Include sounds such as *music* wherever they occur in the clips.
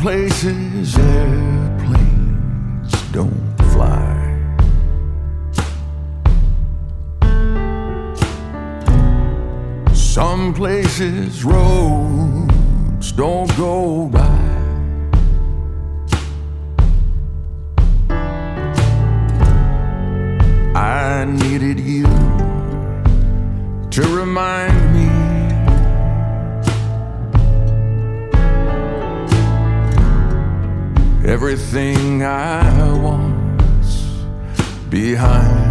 Places airplanes don't fly. Some places roads don't go by. I needed you to remind everything I was behind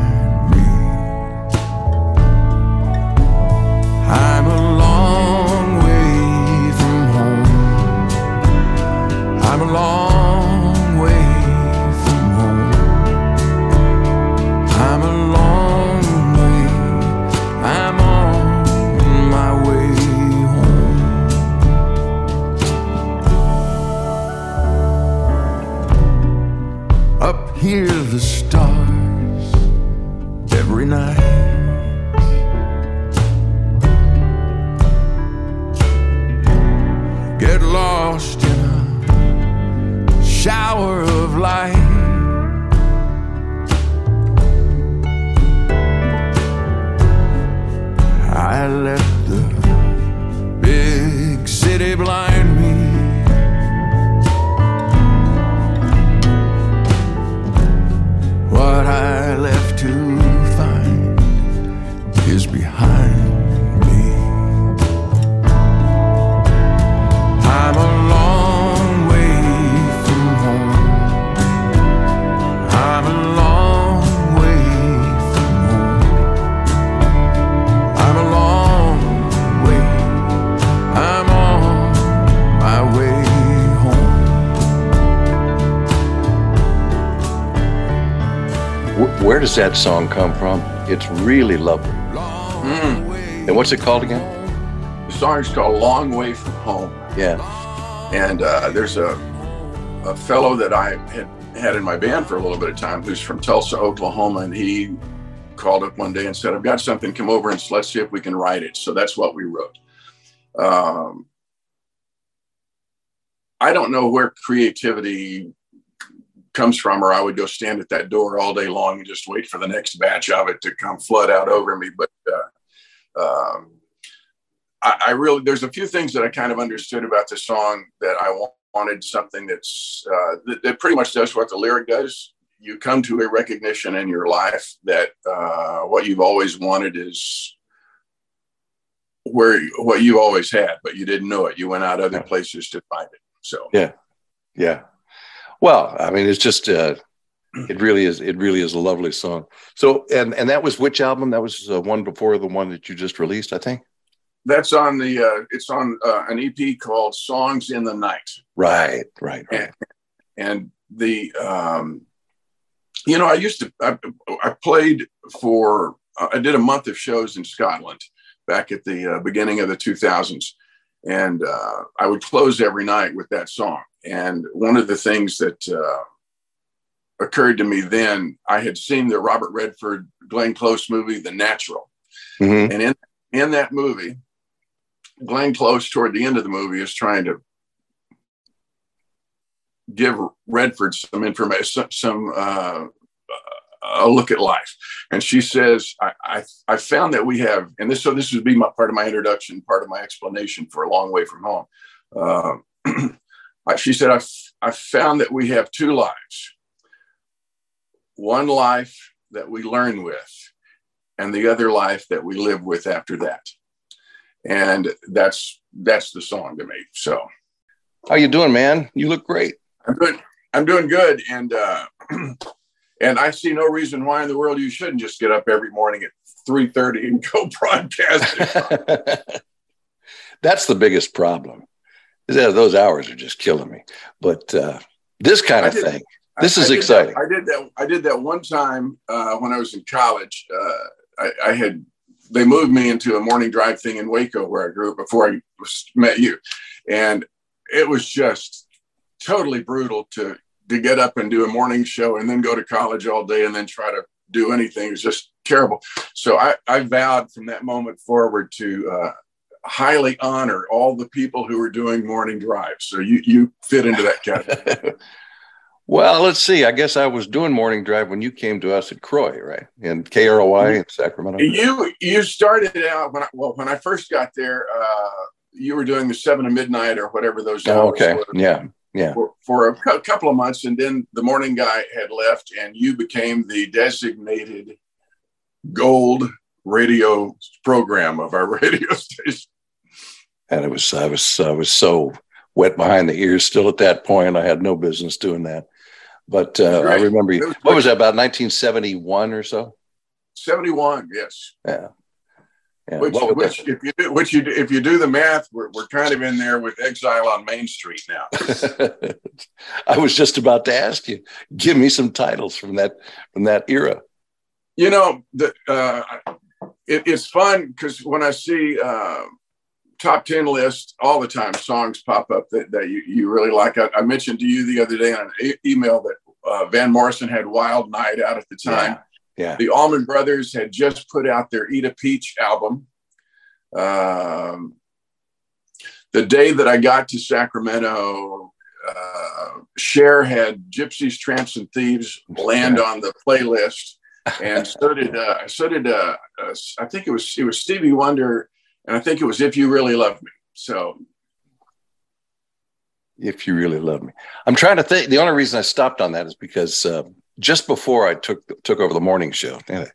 Here, the stars that song come from? It's really lovely. Way. And what's it called again? The song's called Long Way From Home. Yeah. And uh, there's a, a fellow that I had had in my band for a little bit of time who's from Tulsa, Oklahoma. And he called up one day and said, I've got something, come over and let's see if we can write it. So that's what we wrote. Um, I don't know where creativity comes from, or I would go stand at that door all day long and just wait for the next batch of it to come flood out over me. But uh, um, I, I really, there's a few things that I kind of understood about the song that I wanted something that's uh, that, that pretty much does what the lyric does. You come to a recognition in your life that uh, what you've always wanted is where what you always had, but you didn't know it. You went out other places to find it. So Yeah. Yeah. Well, I mean, it's just uh it really is it really is a lovely song. So and and that was which album? That was uh, one before the one that you just released, I think. that's on the. Uh, it's on uh, an EP called "Songs in the Night." Right, right, right. and the um you know i used to i, I played for i did a month of shows in scotland back at the uh, beginning of the 2000s and uh, i would close every night with that song and one of the things that uh, occurred to me then i had seen the robert redford glenn close movie the natural Mhm. and in in that movie glenn close toward the end of the movie is trying to give Redford some information, some uh, a look at life. And she says, I, I, I found that we have, and this, so this would be my part of my introduction, part of my explanation for a long way from home. *clears throat* Uh, she said, I, I found that we have two lives. One life that we learn with, and the other life that we live with after that. And that's that's the song to me. So How you doing, man? You look great. I'm doing I'm doing good, and uh, *clears throat* and I see no reason why in the world you shouldn't just get up every morning at three thirty and go *laughs* broadcast. *laughs* That's the biggest problem. Is that those hours are just killing me. But uh, this kind of thing, This I- is I exciting. that- I did that. I did that one time uh, when I was in college. Uh, I, I had they moved me into a morning drive thing in Waco where I grew up before I was, met you, and it was just totally brutal to to get up and do a morning show and then go to college all day and then try to do anything. is just terrible. So I, I vowed from that moment forward to uh, highly honor all the people who are doing morning drives. So you you fit into that category. *laughs* well, let's see. I guess I was doing morning drive when you came to us at Croy, right? In KROI in Sacramento. You you started out when I, well when I first got there. Uh, you were doing the seven to midnight or whatever those hours Oh, okay. were Yeah. Yeah. for, for a cou- couple of months, and then the morning guy had left, and you became the designated gold radio program of our *laughs* radio station. And it was I was I was so wet behind the ears still at that point. I had no business doing that. But uh, I remember was what was that about 1971 or so? Seventy one, yes. Yeah. Yeah. Which, which if you do, which you do, if you do the math, we're, we're kind of in there with Exile on Main Street now. *laughs* *laughs* I was just about to ask you. Give me some titles from that from that era. You know, the uh, it, it's fun because when I see uh, top ten lists all the time, songs pop up that, that you, you really like. I, I mentioned to you the other day on an e- email that uh, Van Morrison had "Wild Night" out at the time. Yeah. The Allman Brothers had just put out their Eat a Peach album. Um, the day that I got to Sacramento, uh, Cher had Gypsies, Tramps, and Thieves land on the playlist, and so did uh, so did uh, uh, I think it was it was Stevie Wonder, and I think it was If You Really Love Me. So if you really love me. I'm trying to think. The only reason I stopped on that is because uh, just before I took took over the morning show, and,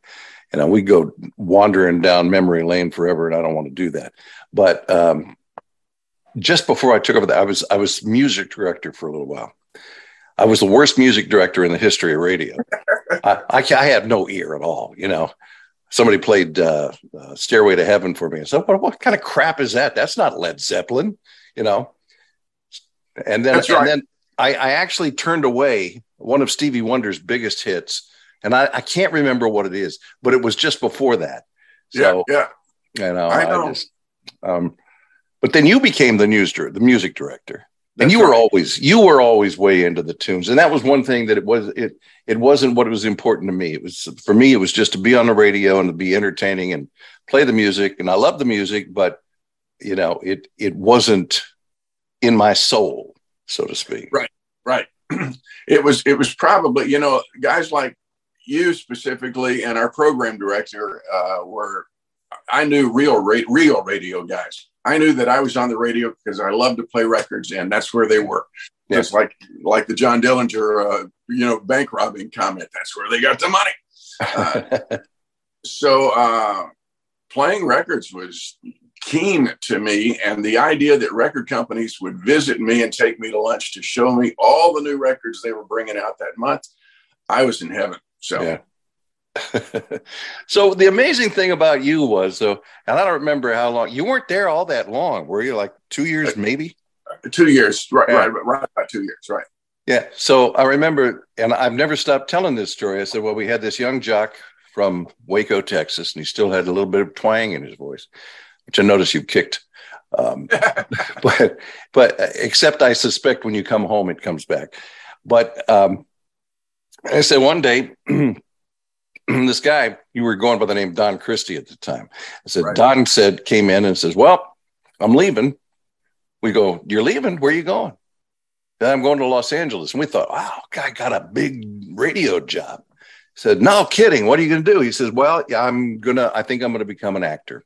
and we go wandering down memory lane forever, and I don't want to do that. But um, just before I took over, that I was I was music director for a little while. I was the worst music director in the history of radio. *laughs* I, I, I had no ear at all. You know, somebody played uh, uh, "Stairway to Heaven" for me, and so what, what kind of crap is that? That's not Led Zeppelin. You know, and then right. and then I, I actually turned away one of Stevie Wonder's biggest hits, and I, I can't remember what it is, but it was just before that. So yeah, yeah. you know, I I, know. just um, but then you became the news the music director. and That's you were always you were always way into the tunes and that was one thing that it was it it wasn't what was important to me it was for me it was just to be on the radio and to be entertaining and play the music and i love the music but you know it it wasn't in my soul so to speak Right. right *clears throat* it was it was probably you know guys like you specifically and our program director uh, were i knew real ra- real radio guys. I knew that i was on the radio because i loved to play records and that's where they were. Yeah. just like like the john dillinger uh, you know bank robbing comment that's where they got the money. *laughs* Uh, so uh, playing records was keen to me and the idea that record companies would visit me and take me to lunch to show me all the new records they were bringing out that month i was in heaven so Yeah. *laughs* so the amazing thing about you was so and i don't remember how long you weren't there all that long were you like two years maybe uh, two years right, Yeah. right right about two years right Yeah. So I remember, and I've never stopped telling this story. I said, well, we had this young jock from Waco, Texas, and he still had a little bit of twang in his voice, which I noticed you kicked. Um, *laughs* but, but except I suspect when you come home, it comes back. But um, I said one day, *clears throat* this guy, you were going by the name Don Christie at the time. I said, Right. Don said, came in and says, well, I'm leaving. We go, you're leaving? Where are you going? Then I'm going to Los Angeles. And we thought, wow, guy got a big radio job. He said, no kidding. What are you going to do? He says, well, yeah, I'm going to, I think I'm going to become an actor.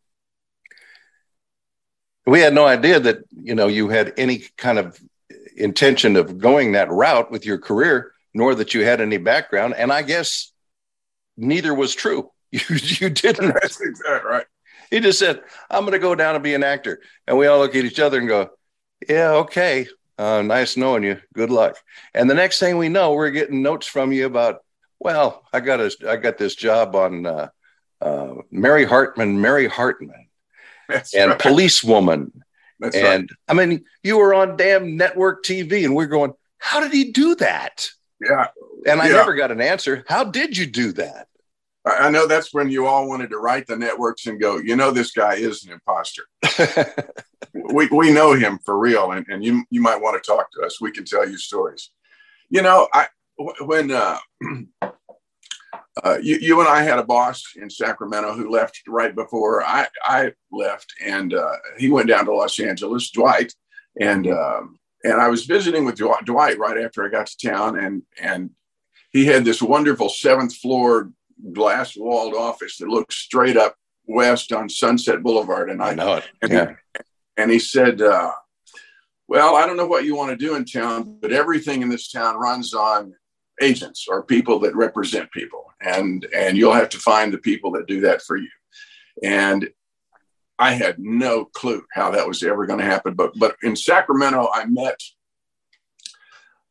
We had no idea that, you know, you had any kind of intention of going that route with your career, nor that you had any background. And I guess neither was true. *laughs* You, you didn't. that's exactly right He just said, I'm going to go down and be an actor. And we all look at each other and go, yeah, okay. Uh, nice knowing you. Good luck. And the next thing we know, we're getting notes from you about, well, I got a, I got this job on uh, uh, Mary Hartman, Mary Hartman, that's and right. Policewoman. that's right and I mean, you were on damn network TV, and we're going, how did he do that? yeah And I Yeah. never got an answer. How did you do that? I I know that's when you all wanted to write the networks and go, you know, this guy is an imposter. *laughs* we, we know him for real and, and you you might want to talk to us we can tell you stories you know I when uh, *clears throat* uh, you, you and I had a boss in Sacramento who left right before I, I left, and uh, he went down to Los Angeles, Dwight, and um, and I was visiting with Dwight right after I got to town, and and he had this wonderful seventh floor glass walled office that looked straight up west on Sunset Boulevard, and I, I know it. And, Yeah. he, and he said, uh, "Well, I don't know what you want to do in town, but everything in this town runs on agents or people that represent people, and and you'll have to find the people that do that for you." And I had no clue how that was ever going to happen, but but in Sacramento, I met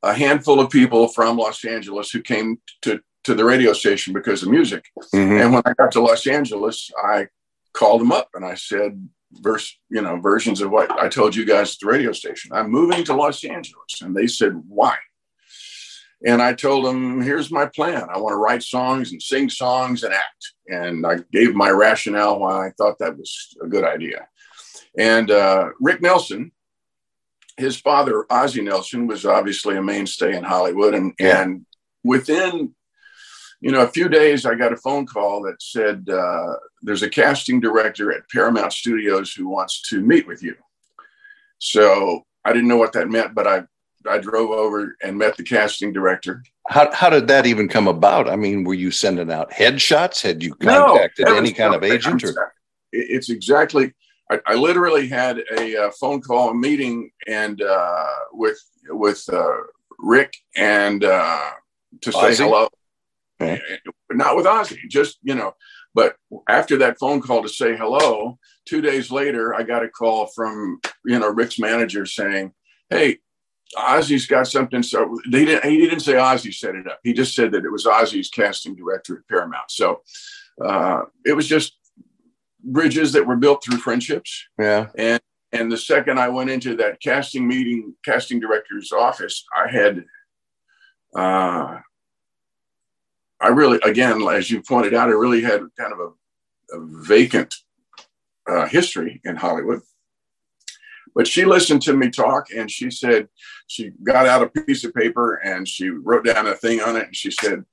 a handful of people from Los Angeles who came to to the radio station because of music. Mhm. And when I got to Los Angeles, I called them up and I said, verse, you know, versions of what I told you guys at the radio station. I'm moving to Los Angeles. And they said, why? And I told them, here's my plan. I want to write songs and sing songs and act. And I gave my rationale why I thought that was a good idea. And uh, Rick Nelson, his father, Ozzie Nelson, was obviously a mainstay in Hollywood. And, Yeah. and within you know, a few days I got a phone call that said uh, there's a casting director at Paramount Studios who wants to meet with you. So I didn't know what that meant, but I I drove over and met the casting director. How how did that even come about? I mean, were you sending out headshots? Had you contacted No, any kind of agent? Or It's exactly. I, I literally had a, uh phone call, a meeting, and uh, with with uh, Rick and uh, to say hello. Okay. Not with Ozzie, just you know. But after that phone call to say hello, two days later, I got a call from you know Rick's manager saying, "Hey, Ozzie's got something." So they didn't. He didn't say Ozzie set it up. He just said that it was Ozzie's casting director at Paramount. So uh, it was just bridges that were built through friendships. yeah, And and the second I went into that casting meeting, casting director's office, I had, uh, I really, again, as you pointed out, I really had kind of a, a vacant uh, history in Hollywood. But she listened to me talk, and she said she got out a piece of paper and she wrote down a thing on it, and she said,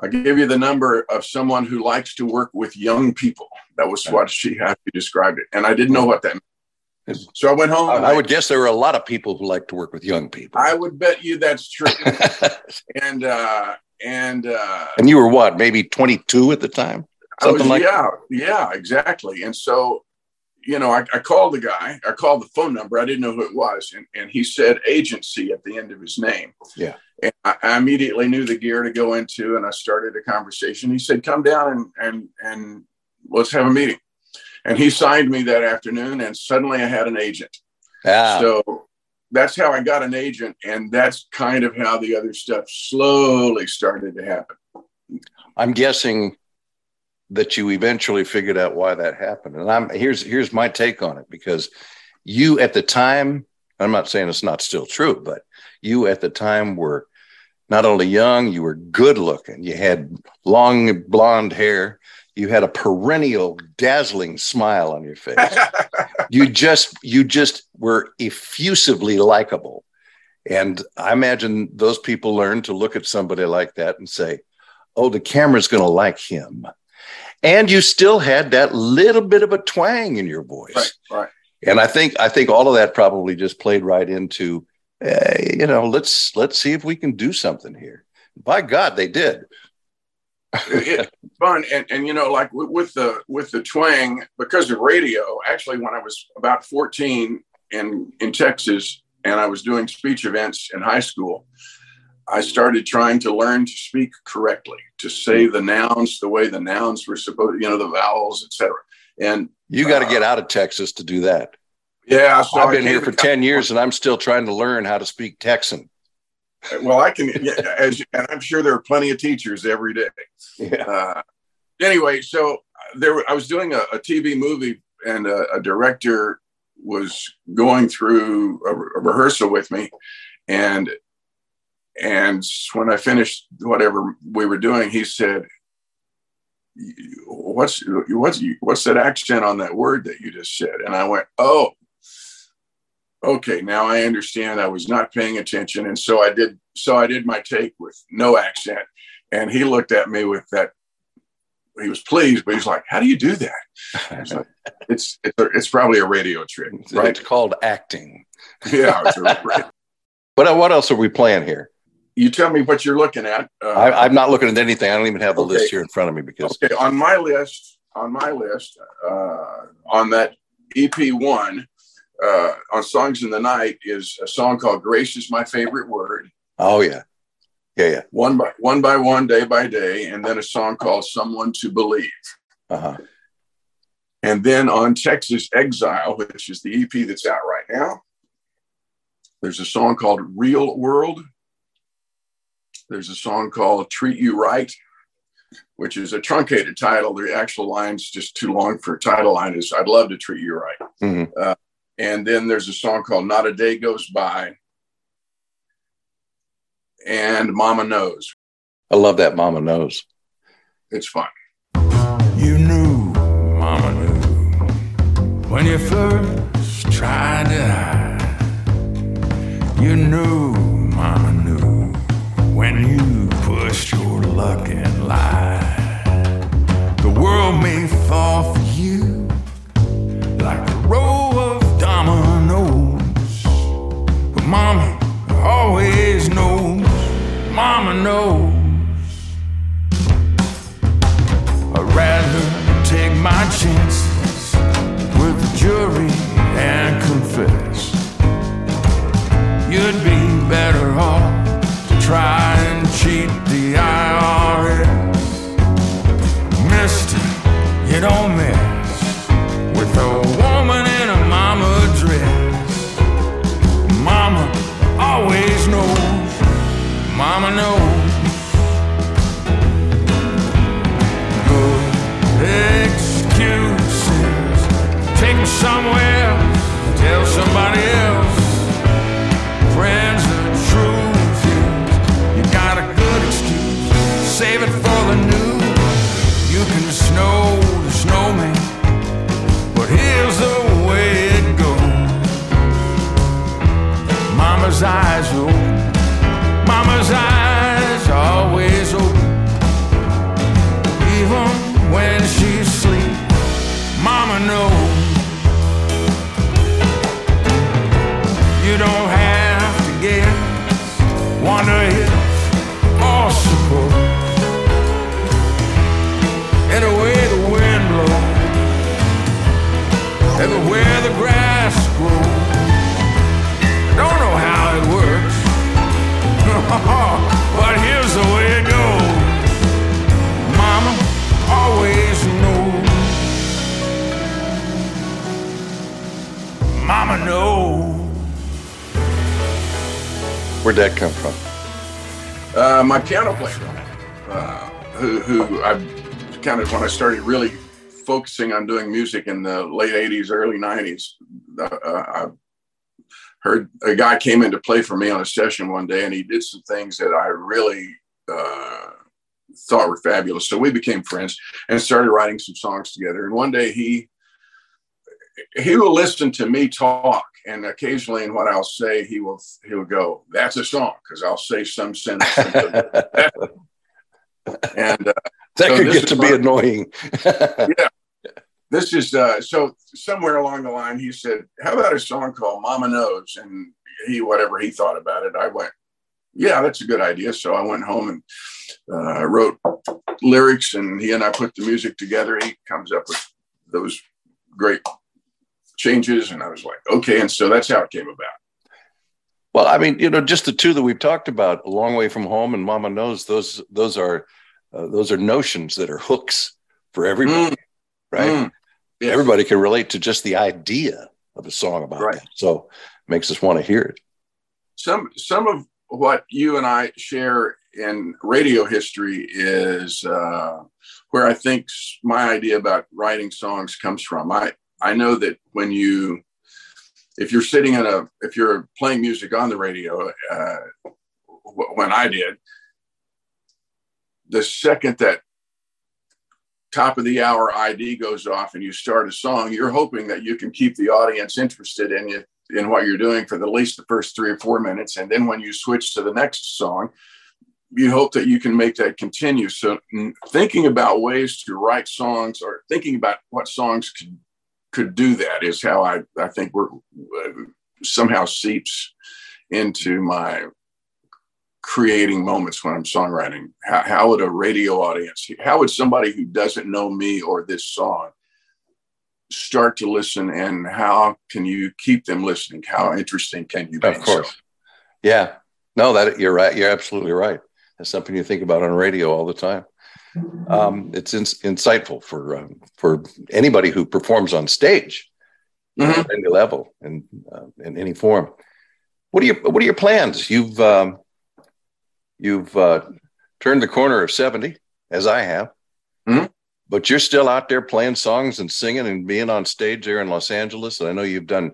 "I give you the number of someone who likes to work with young people." That was what she had described it, and I didn't know what that meant. So I went home. I, and I would guess there were a lot of people who like to work with young people. I would bet you that's true. *laughs* and uh, and uh, and you were what, maybe 22 at the time? I was, Something like yeah, yeah, exactly. And so, you know, I, I called the guy. I called the phone number. I didn't know who it was, and, and he said agency at the end of his name. Yeah. And I, I immediately knew the gear to go into, and I started a conversation. He said, "Come down and and and let's have a meeting." And he signed me that afternoon, and suddenly I had an agent. Yeah. So that's how I got an agent, and that's kind of how the other stuff slowly started to happen. I'm guessing that you eventually figured out why that happened. And I'm here's here's my take on it because you at the time, I'm not saying it's not still true, but you at the time were not only young, you were good looking. You had long blonde hair. You had a perennial dazzling smile on your face. *laughs* you just you just were effusively likable. And I imagine those people learn to look at somebody like that and say, "Oh, the camera's going to like him." And you still had that little bit of a twang in your voice. right, right. And I think I think all of that probably just played right into, uh, you know, let's let's see if we can do something here. By God, they did. it, fun and, and you know like with, with the with the twang because of radio actually when i was about 14 in in texas and i was doing speech events in high school i started trying to learn to speak correctly to say the nouns the way the nouns were supposed you know the vowels etc and You got to get out of Texas to do that. yeah so I've been here for 10 years and I'm still trying to learn how to speak Texan. well i can as and i'm sure there are plenty of teachers every day Yeah. uh, anyway, so there, I was doing a, a TV movie, and a, a director was going through a, a rehearsal with me, and and when I finished whatever we were doing, he said, "What's what's what's that accent on that word that you just said?" And I went, "Oh." Okay, now I understand. I was not paying attention, and so I did. So I did my take with no accent, and he looked at me with that he was pleased, but he's like, "How do you do that?" It's like, *laughs* it's it's, a, it's probably a radio trick, right? It's called acting. yeah. It's a, *laughs* But what else are we playing here? You tell me what you're looking at. Uh, I, I'm not looking at anything. I don't even have the Okay. list here in front of me because okay, on my list, on my list, uh, on that EP one, uh, on songs in the night is a song called "Grace Is My Favorite Word." oh yeah, yeah yeah. One by one by one, day by day, and then a song called "Someone to Believe." Uh-huh. And then on Texas Exile, which is the EP that's out right now, there's a song called Real World. There's a song called Treat You Right, which is a truncated title. The actual line's just too long for a title line is I'd love to treat you right. Mhm. Uh, and then there's a song called Not a Day Goes By. And Mama Knows. I love that Mama knows. It's fun. You knew, Mama knew, when you first tried to hide. You knew, Mama knew, when you push your luck and lied. The world may fall Uh, piano player, uh, who, who I kind of when I started really focusing on doing music in the late '80s, early '90s, uh, I heard a guy came in to play for me on a session one day, and he did some things that I really uh, thought were fabulous. So we became friends and started writing some songs together. And one day he he will listen to me talk, and occasionally in what I'll say, he will he will go, "That's a song," because I'll say some sentence. *laughs* and uh, That So could get to be annoying. *laughs* Yeah, this is uh, so somewhere along the line, he said, "How about a song called Mama Knows?" And he, whatever he thought about it, I went, "Yeah, that's a good idea." So I went home and uh, wrote lyrics, and he and I put the music together. He comes up with those great changes, and I was like, "Okay." And so that's how it came about. Well, I mean, you know, just the two that we've talked about, "A Long Way from Home" and "Mama Knows," those those are uh, those are notions that are hooks for everybody, right? Mm. Yes. Everybody can relate to just the idea of a song about Right. that. So it makes us want to hear it. some some of what you and I share in radio history is uh, where I think my idea about writing songs comes from. I I know that when you if you're sitting in a if you're playing music on the radio, uh, wh- when I did, the second that top of the hour ID goes off and you start a song, you're hoping that you can keep the audience interested in you in what you're doing for the least the first three or four minutes. And then when you switch to the next song, you hope that you can make that continue. So thinking about ways to write songs or thinking about what songs could could do that is how I I think we're uh, somehow seeps into my creating moments when I'm songwriting. How, how would a radio audience, how would somebody who doesn't know me or this song start to listen and how can you keep them listening? How interesting can you be? Of course. So, yeah. No, that you're right. You're absolutely right. That's something you think about on radio all the time. Um, it's in, insightful for um, for anybody who performs on stage, mm-hmm. at any level and uh, in any form. What are your What are your plans? You've um, you've uh, turned the corner of seventy, as I have. Mm-hmm but you're still out there playing songs and singing and being on stage there in Los Angeles. And I know you've done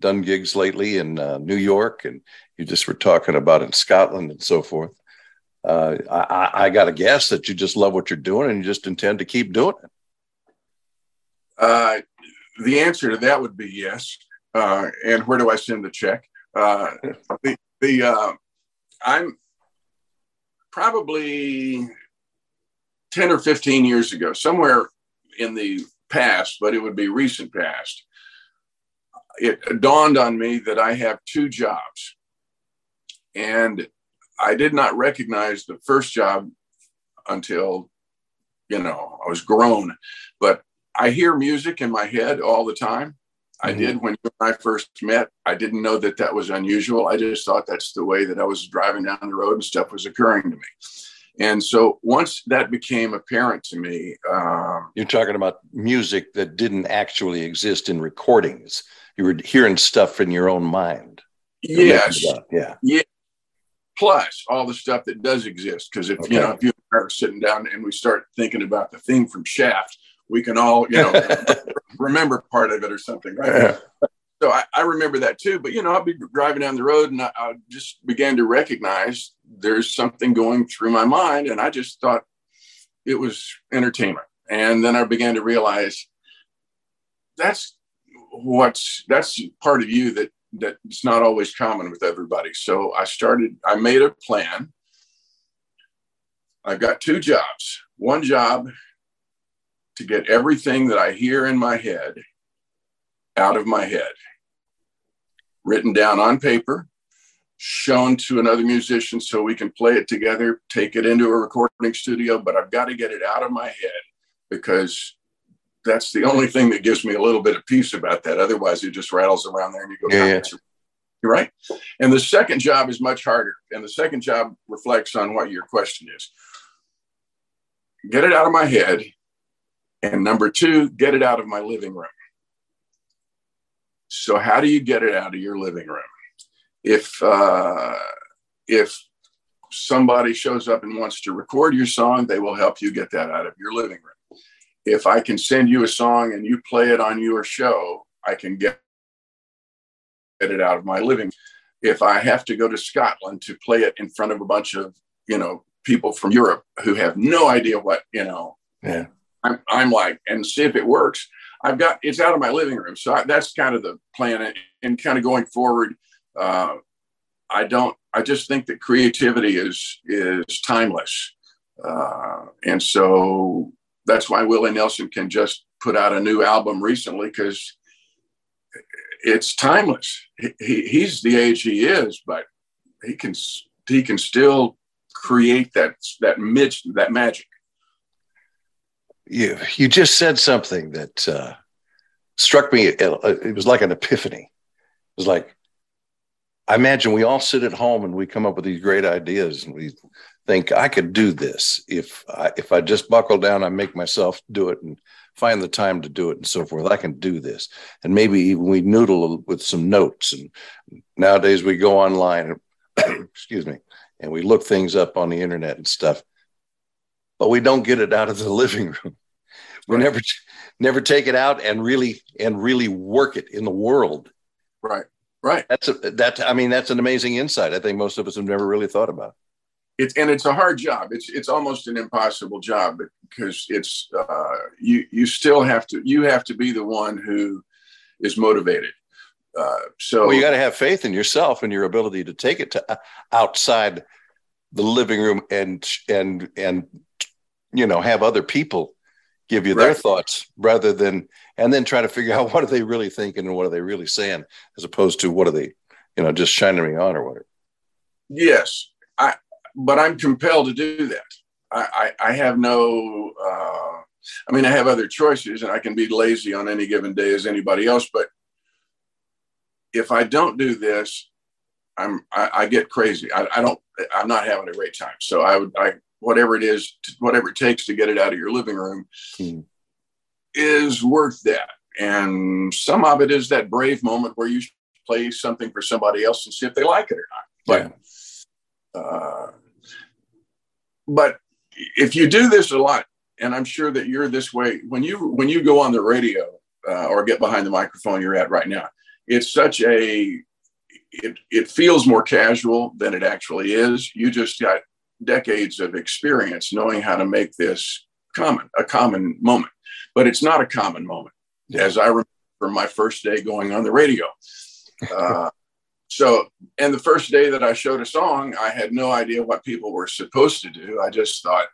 done gigs lately in uh, New York, and you just were talking about in Scotland and so forth. Uh, I, I got to guess that you just love what you're doing and you just intend to keep doing it. Uh, the answer to that would be yes. Uh, and where do I send the check? Uh, *laughs* the the uh, I'm probably 10 or 15 years ago, somewhere in the past, but it would be recent past, it dawned on me that I have two jobs. And I did not recognize the first job until, you know, I was grown. But I hear music in my head all the time. I mm-hmm. did when I first met. I didn't know that that was unusual. I just thought that's the way that I was driving down the road and stuff was occurring to me. And so once that became apparent to me, um, you're talking about music that didn't actually exist in recordings. You were hearing stuff in your own mind. Yes. Yeah. Yeah. Plus all the stuff that does exist. Because if okay. you know, if you are sitting down and we start thinking about the theme from Shaft, we can all, you know, *laughs* remember part of it or something, right? Yeah so I, I, remember that too. But you know, I'd be driving down the road and I, I, just began to recognize there's something going through my mind, and I just thought it was entertainment. And then I began to realize that's what's that's part of you that that's not always common with everybody. So I started. I made a plan. I've got two jobs. One job to get everything that I hear in my head out of my head written down on paper, shown to another musician so we can play it together, take it into a recording studio. But I've got to get it out of my head because that's the only thing that gives me a little bit of peace about that. Otherwise, it just rattles around there and you go, yeah, yeah. right. And the second job is much harder. And the second job reflects on what your question is get it out of my head. And number two, get it out of my living room. So how do you get it out of your living room? If uh, if somebody shows up and wants to record your song, they will help you get that out of your living room. If I can send you a song and you play it on your show, I can get it out of my living. If I have to go to Scotland to play it in front of a bunch of, you know, people from Europe who have no idea what, you know, yeah. I'm, I'm like, and see if it works. I've got it's out of my living room, so I, that's kind of the plan. And, and kind of going forward, uh, I don't. I just think that creativity is is timeless, uh, and so that's why Willie Nelson can just put out a new album recently because it's timeless. He, he, he's the age he is, but he can he can still create that that mid, that magic you you just said something that uh, struck me. It, it was like an epiphany. It was like I imagine we all sit at home and we come up with these great ideas and we think I could do this if I, if I just buckle down, I make myself do it and find the time to do it and so forth. I can do this, and maybe even we noodle with some notes. And nowadays we go online, *clears throat* excuse me, and we look things up on the internet and stuff but we don't get it out of the *laughs* living room. We right. never never take it out and really and really work it in the world. Right. Right. That's a, that. I mean, that's an amazing insight. I think most of us have never really thought about. It's and it's a hard job. It's it's almost an impossible job because it's uh, you you still have to you have to be the one who is motivated. Uh, so well, you got to have faith in yourself and your ability to take it to uh, outside the living room and and and you know have other people give you right. their thoughts rather than and then try to figure out *laughs* what are they really thinking and what are they really saying as opposed to what are they you know just shining me on or whatever yes i but i'm compelled to do that i i, I have no uh i mean i have other choices and i can be lazy on any given day as anybody else but if i don't do this i'm i, I get crazy I, I don't i'm not having a great time so i would i whatever it is, whatever it takes to get it out of your living room, hmm. is worth that. And some of it is that brave moment where you play something for somebody else and see if they like it or not. But, yeah. uh, but if you do this a lot, and I'm sure that you're this way when you when you go on the radio uh, or get behind the microphone you're at right now, it's such a it, it feels more casual than it actually is. You just got decades of experience knowing how to make this common, a common moment. But it's not a common moment, as I remember my first day going on the radio. *laughs* Uh, so, and the first day that I showed a song, I had no idea what people were supposed to do. I just thought,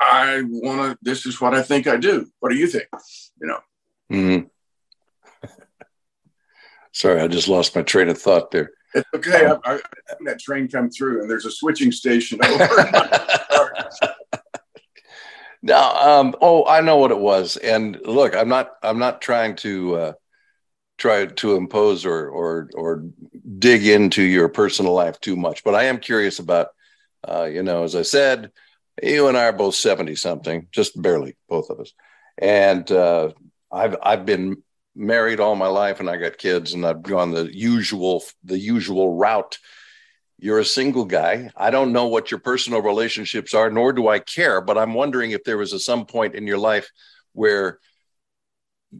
I want to, this is what I think I do. What do you think? You know? Mm-hmm. Sorry, I just lost my train of thought there. It's okay. Um, I, I, that train come through, and there's a switching station over. *laughs* no, um, oh, I know what it was. And look, I'm not. I'm not trying to uh, try to impose or or or dig into your personal life too much, but I am curious about. Uh, you know, as I said, you and I are both seventy something, just barely, both of us, and uh, I've I've been married all my life and I got kids and I've gone the usual the usual route. You're a single guy. I don't know what your personal relationships are, nor do I care, but I'm wondering if there was a some point in your life where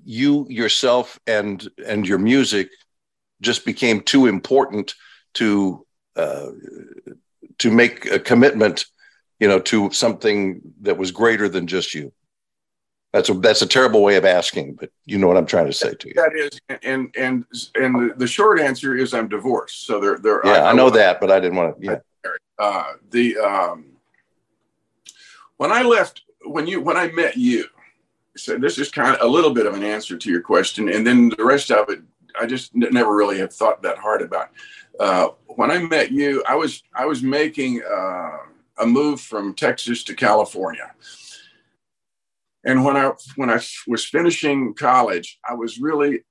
you yourself and and your music just became too important to uh, to make a commitment, you know, to something that was greater than just you. That's a that's a terrible way of asking, but you know what I'm trying to say to you. That is, and and and the short answer is I'm divorced. So there there. Yeah, I, I know I, that, but I didn't want to. Yeah. Uh, the um, when I left, when you when I met you, so this is kind of a little bit of an answer to your question, and then the rest of it, I just never really have thought that hard about. Uh, when I met you, I was I was making uh, a move from Texas to California and when I when I was finishing college, I was really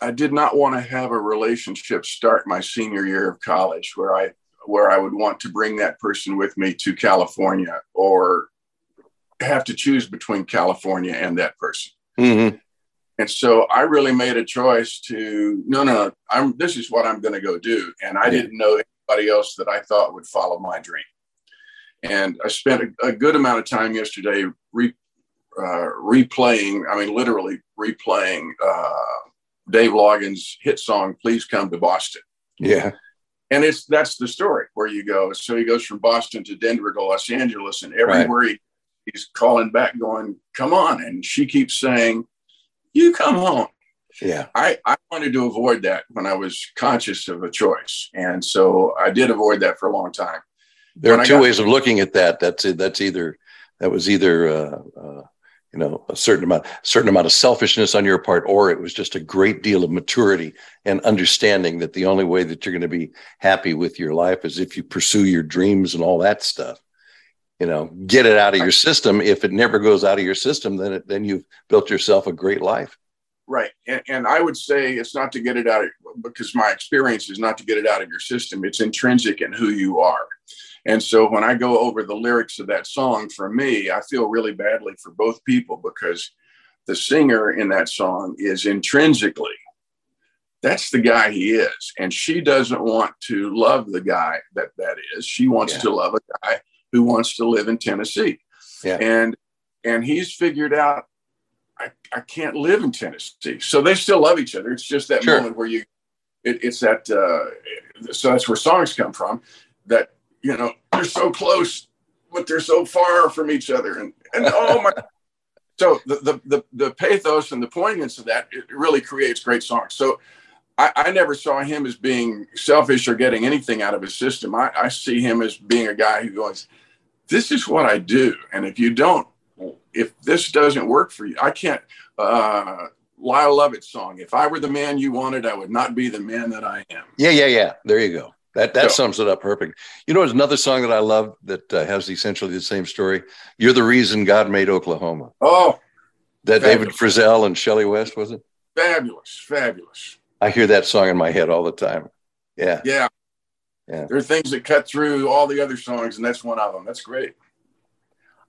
I did not want to have a relationship start my senior year of college where I where I would want to bring that person with me to California or have to choose between California and that person. Mm-hmm. And so I really made a choice to no, no, I'm this is what I'm going to go do, and I yeah. didn't know anybody else that I thought would follow my dream. And I spent a, a good amount of time yesterday re, uh, replaying, I mean, literally replaying uh, Dave Loggins' hit song, Please Come to Boston. Yeah. And it's that's the story where you go. So he goes from Boston to Denver to Los Angeles, and everywhere right. he, he's calling back, going, Come on. And she keeps saying, You come home. Yeah. I, I wanted to avoid that when I was conscious of a choice. And so I did avoid that for a long time there are two ways of looking at that. That's that's either that was either uh, uh, you know a certain amount certain amount of selfishness on your part, or it was just a great deal of maturity and understanding that the only way that you're going to be happy with your life is if you pursue your dreams and all that stuff. You know, get it out of your system. If it never goes out of your system, then it, then you've built yourself a great life. Right. And, and, I would say it's not to get it out of, because my experience is not to get it out of your system. It's intrinsic in who you are. And so when I go over the lyrics of that song, for me, I feel really badly for both people because the singer in that song is intrinsically that's the guy he is and she doesn't want to love the guy that that is she wants yeah. to love a guy who wants to live in tennessee yeah. and and he's figured out I, I can't live in tennessee so they still love each other it's just that sure. moment where you it, it's that uh, so that's where songs come from that you know, they're so close, but they're so far from each other. And, and *laughs* oh my, so the, the, the, the pathos and the poignance of that, it really creates great songs. So I, I, never saw him as being selfish or getting anything out of his system. I, I see him as being a guy who goes, "This is what I do, and if you don't, if this doesn't work for you, I can't." Uh, Lyle Lovett song. If I were the man you wanted, I would not be the man that I am. Yeah, yeah, yeah. There you go. That that so, sums it up perfect. You know, there's another song that I love that uh, has essentially the same story. You're the reason God made Oklahoma. Oh, that fabulous. David Frizzell and Shelly West was it? Fabulous, fabulous. I hear that song in my head all the time. Yeah, yeah, yeah. There are things that cut through all the other songs, and that's one of them. That's great.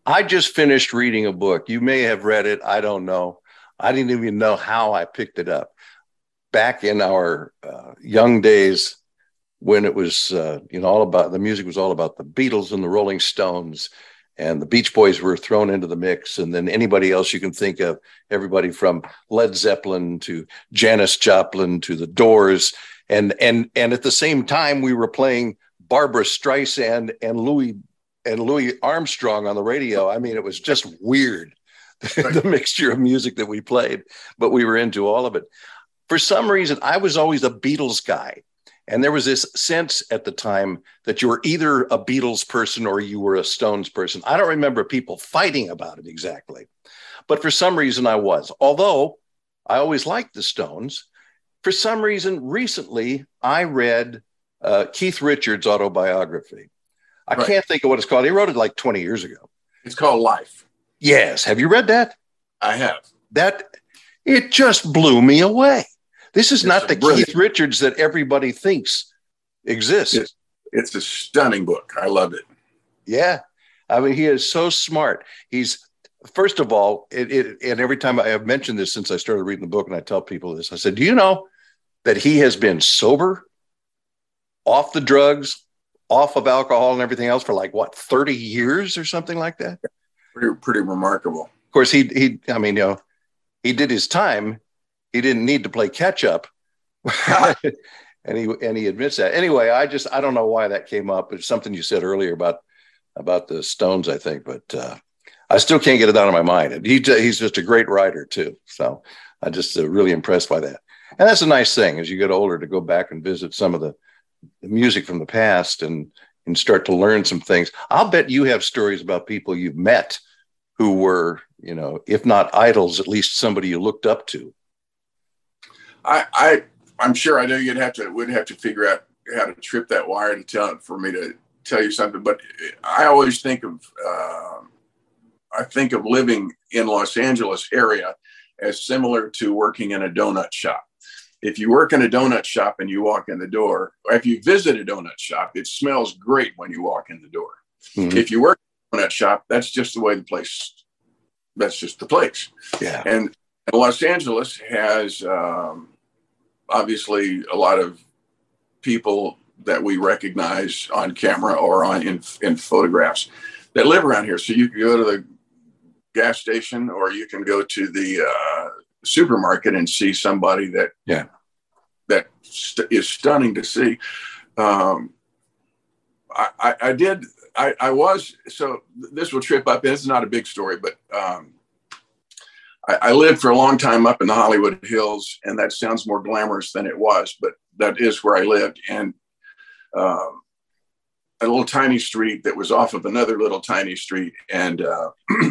I just finished reading a book. You may have read it. I don't know. I didn't even know how I picked it up. Back in our uh, young days, when it was, uh, you know, all about the music was all about the Beatles and the Rolling Stones, and the Beach Boys were thrown into the mix, and then anybody else you can think of, everybody from Led Zeppelin to Janis Joplin to the Doors, and and and at the same time we were playing Barbra Streisand and Louis and Louis Armstrong on the radio. I mean, it was just weird *laughs* the mixture of music that we played, but we were into all of it. For some reason, I was always a Beatles guy. And there was this sense at the time that you were either a Beatles person or you were a Stones person. I don't remember people fighting about it exactly, but for some reason I was. Although I always liked the Stones, for some reason recently I read uh, Keith Richards' autobiography. I right. can't think of what it's called. He wrote it like 20 years ago. It's called Life. Yes. Have you read that? I have. That it just blew me away. This is it's not the brilliant. Keith Richards that everybody thinks exists. It's, it's a stunning book. I love it. Yeah. I mean, he is so smart. He's first of all, it, it, and every time I have mentioned this since I started reading the book, and I tell people this, I said, "Do you know that he has been sober, off the drugs, off of alcohol, and everything else for like what thirty years or something like that?" pretty, pretty remarkable. Of course, he he. I mean, you know, he did his time. He didn't need to play catch up, *laughs* *laughs* and he and he admits that. Anyway, I just I don't know why that came up. It's something you said earlier about about the Stones, I think, but uh, I still can't get it out of my mind. And he he's just a great writer too. So I'm just uh, really impressed by that. And that's a nice thing as you get older to go back and visit some of the, the music from the past and and start to learn some things. I'll bet you have stories about people you've met who were, you know, if not idols, at least somebody you looked up to. I, I I'm sure I know you'd have to would have to figure out how to trip that wire to tell it for me to tell you something. But I always think of uh, I think of living in Los Angeles area as similar to working in a donut shop. If you work in a donut shop and you walk in the door, or if you visit a donut shop, it smells great when you walk in the door. Mm-hmm. If you work in that shop. That's just the way the place. That's just the place. Yeah. And Los Angeles has um, obviously a lot of people that we recognize on camera or on in, in photographs that live around here. So you can go to the gas station or you can go to the uh, supermarket and see somebody that yeah that st- is stunning to see. Um, I, I, I, did I, I was so this will trip up. Is not a big story, but um, I, I, lived for a long time up in the Hollywood Hills, and that sounds more glamorous than it was, but that is where I lived. And um, a little tiny street that was off of another little tiny street. And uh, *clears throat*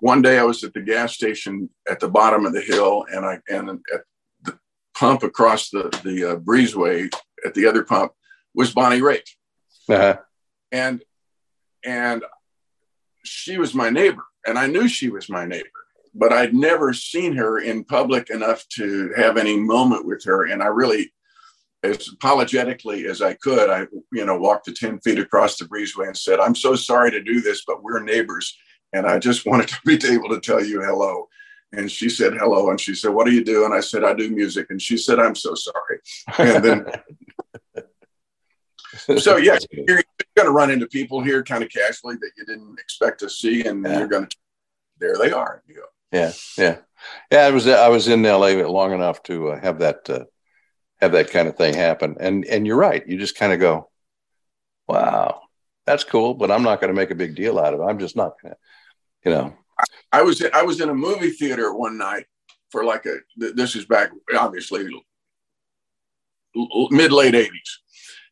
one day I was at the gas station at the bottom of the hill, and I and at the pump across the the uh, breezeway at the other pump was Bonnie Raitt. Uh-huh. And and she was my neighbor, and I knew she was my neighbor, but I'd never seen her in public enough to have any moment with her. And I really, as apologetically as I could, I you know walked the ten feet across the breezeway and said, "I'm so sorry to do this, but we're neighbors, and I just *laughs* wanted to be able to tell you hello." And she said hello, and she said, "What do you do?" And I said, "I do music." And she said, "I'm so sorry." And then *laughs* so *laughs* yeah, you're, going to run into people here kind of casually that you didn't expect to see, and yeah. you're going to there they are. You go. Yeah, yeah, yeah. I was I was in LA long enough to uh, have that uh, have that kind of thing happen, and and you're right. You just kind of go, wow, that's cool, but I'm not going to make a big deal out of it. I'm just not going to, you know. I, I was I was in a movie theater one night for like a. This is back obviously mid late '80s,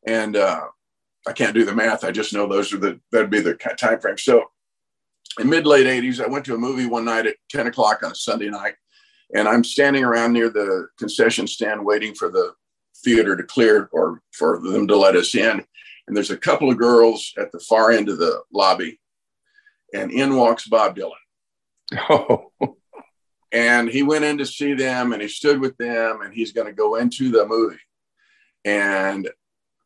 and uh, I can't do the math. I just know those are the that'd be the time frame. So in mid late 80s, I went to a movie one night at 10 o'clock on a Sunday night, and I'm standing around near the concession stand waiting for the theater to clear or for them to let us in. And there's a couple of girls at the far end of the lobby, and in walks Bob Dylan. Oh. *laughs* and he went in to see them and he stood with them and he's going to go into the movie. And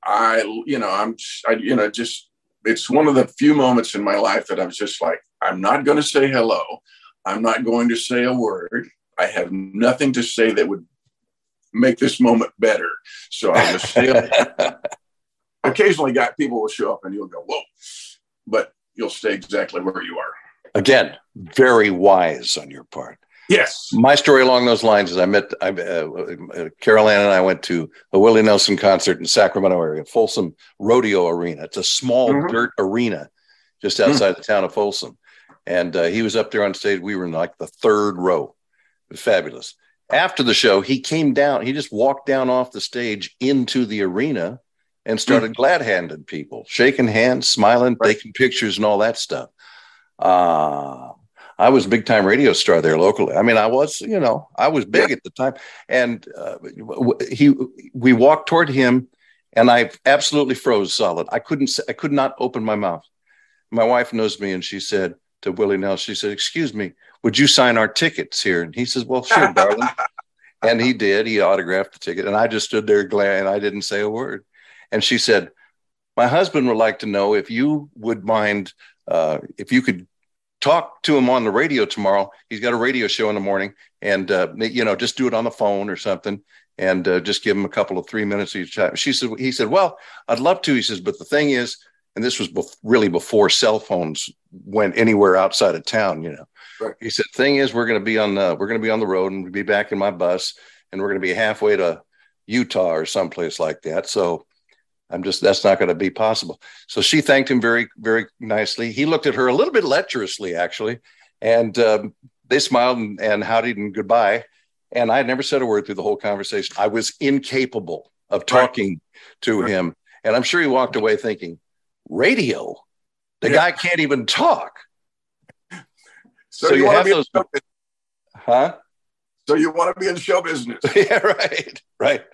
I, you know, I'm, I, you know, just, it's one of the few moments in my life that I was just like, I'm not going to say hello. I'm not going to say a word. I have nothing to say that would make this moment better. So I'll just stay Occasionally, got people will show up and you'll go, whoa, but you'll stay exactly where you are. Again, very wise on your part. Yes. My story along those lines is I met I, uh, uh, Carol Ann and I went to a Willie Nelson concert in Sacramento area, Folsom Rodeo Arena. It's a small mm-hmm. dirt arena just outside mm-hmm. the town of Folsom. And uh, he was up there on stage. We were in like the third row. fabulous. After the show, he came down. He just walked down off the stage into the arena and started mm-hmm. glad handing people, shaking hands, smiling, right. taking pictures, and all that stuff. Uh, I was a big time radio star there locally. I mean, I was, you know, I was big yeah. at the time. And uh, he, we walked toward him, and I absolutely froze solid. I couldn't, I could not open my mouth. My wife knows me, and she said, to Willie Nelson. She said, "Excuse me, would you sign our tickets here?" And he says, "Well, sure, *laughs* darling." and he did. He autographed the ticket, and I just stood there glad, and I didn't say a word. And she said, "My husband would like to know if you would mind uh, if you could." Talk to him on the radio tomorrow. He's got a radio show in the morning, and uh, you know, just do it on the phone or something and uh, just give him a couple of three minutes each time. She said, he said, well, I'd love to. He says, but the thing is, and this was bef- really before cell phones went anywhere outside of town. You know, right. he said, "Thing is, we're going to be on the we're going to be on the road and we'll be back in my bus, and we're going to be halfway to Utah or someplace like that. So." I'm just that's not going to be possible. So she thanked him very, very nicely. He looked at her a little bit lecherously, actually, and um, they smiled and, and howdied and goodbye. And I never said a word through the whole conversation. I was incapable of talking right. to right. him, and I'm sure he walked away thinking, radio. The yeah. guy can't even talk. So, so you, you have those, huh? So you want to be in show business? *laughs* yeah, right, right.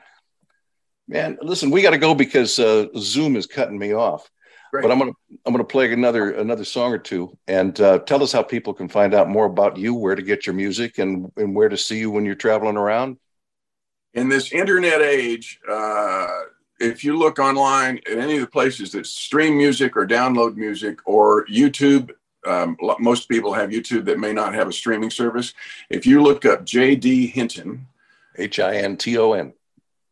Man, listen, we got to go because uh, Zoom is cutting me off. Great. But I'm gonna I'm gonna play another another song or two and uh, tell us how people can find out more about you, where to get your music, and and where to see you when you're traveling around. In this internet age, uh, if you look online at any of the places that stream music or download music or YouTube, um, most people have YouTube that may not have a streaming service. If you look up JD Hinton, H I N T O N,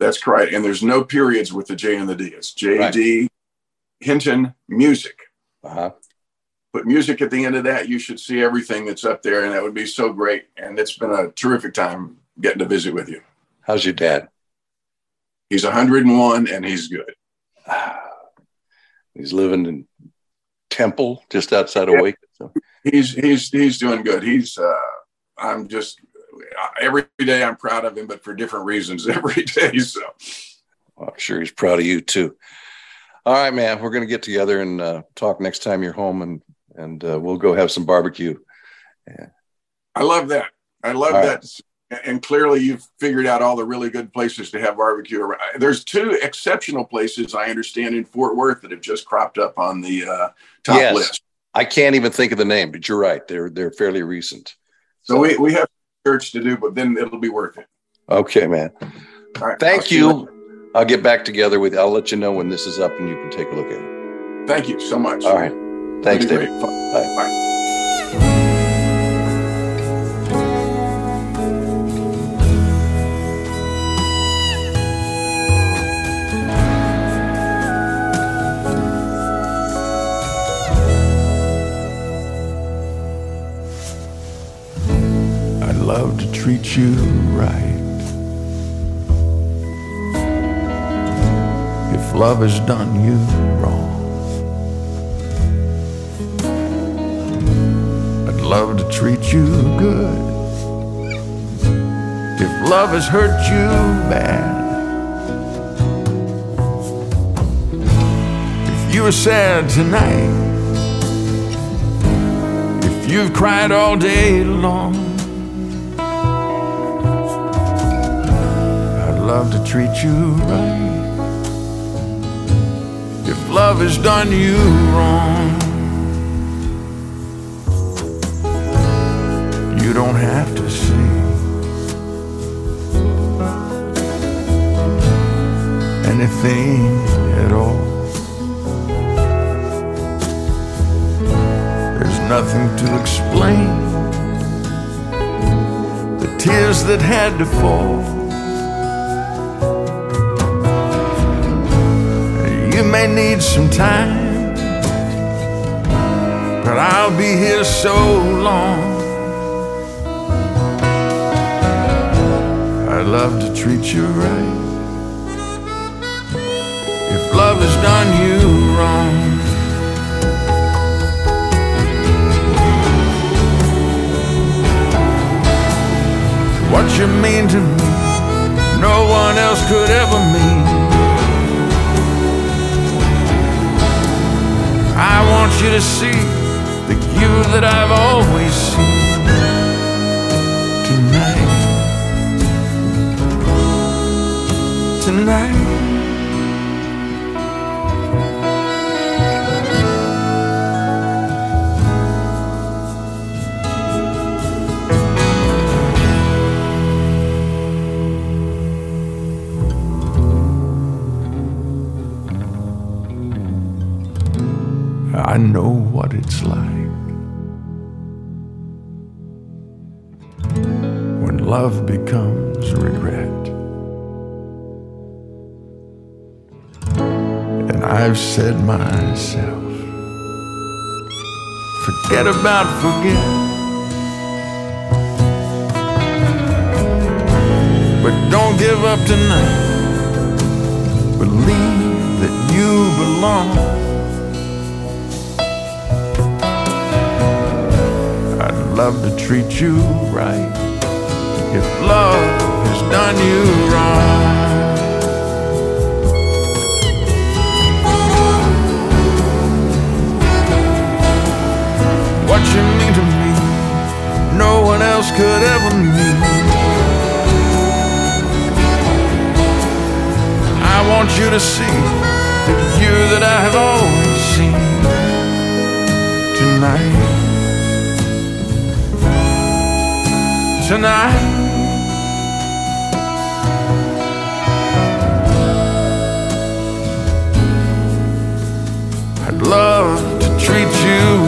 that's correct. And there's no periods with the J and the D. It's JD right. Hinton Music. Uh-huh. Put music at the end of that. You should see everything that's up there, and that would be so great. And it's been a terrific time getting to visit with you. How's your dad? He's 101 and he's good. *sighs* He's living in Temple, just outside of yeah. Wake. So. He's he's he's doing good. He's uh, I'm just every day I'm proud of him, but for different reasons *laughs* every day. So well, I'm sure he's proud of you too. All right, man. We're gonna get together and uh, talk next time you're home, and and uh, we'll go have some barbecue. Yeah. I love that. I love all that. Right and clearly you've figured out all the really good places to have barbecue. There's two exceptional places I understand in Fort Worth that have just cropped up on the uh, top yes. list. I can't even think of the name, but you're right. They're they're fairly recent. So, so we, we have search to do, but then it'll be worth it. Okay, man. All right, Thank you. you. I'll get back together with you. I'll let you know when this is up and you can take a look at it. Thank you so much. All right. Thanks, David. Bye. Bye. Treat you right. If love has done you wrong, I'd love to treat you good. if love has hurt you bad. If you are sad tonight, if you've cried all day long, love to treat you right. If love has done you wrong, you don't have to see. anything at all. There's nothing to explain the tears that had to fall. May need some time, but I'll be here so long. I'd love to treat you right if love has done you wrong. What you mean to me, no one else could ever mean. I want you to see the you that I've always seen tonight. Tonight. It's like when love becomes regret. And I've said myself, forget about forget. But don't give up tonight. Believe that you belong. Love to treat you right if love has done you wrong. What you mean to me, no one else could ever mean. I want you to see the you that I have always seen tonight tonight. I'd love to treat you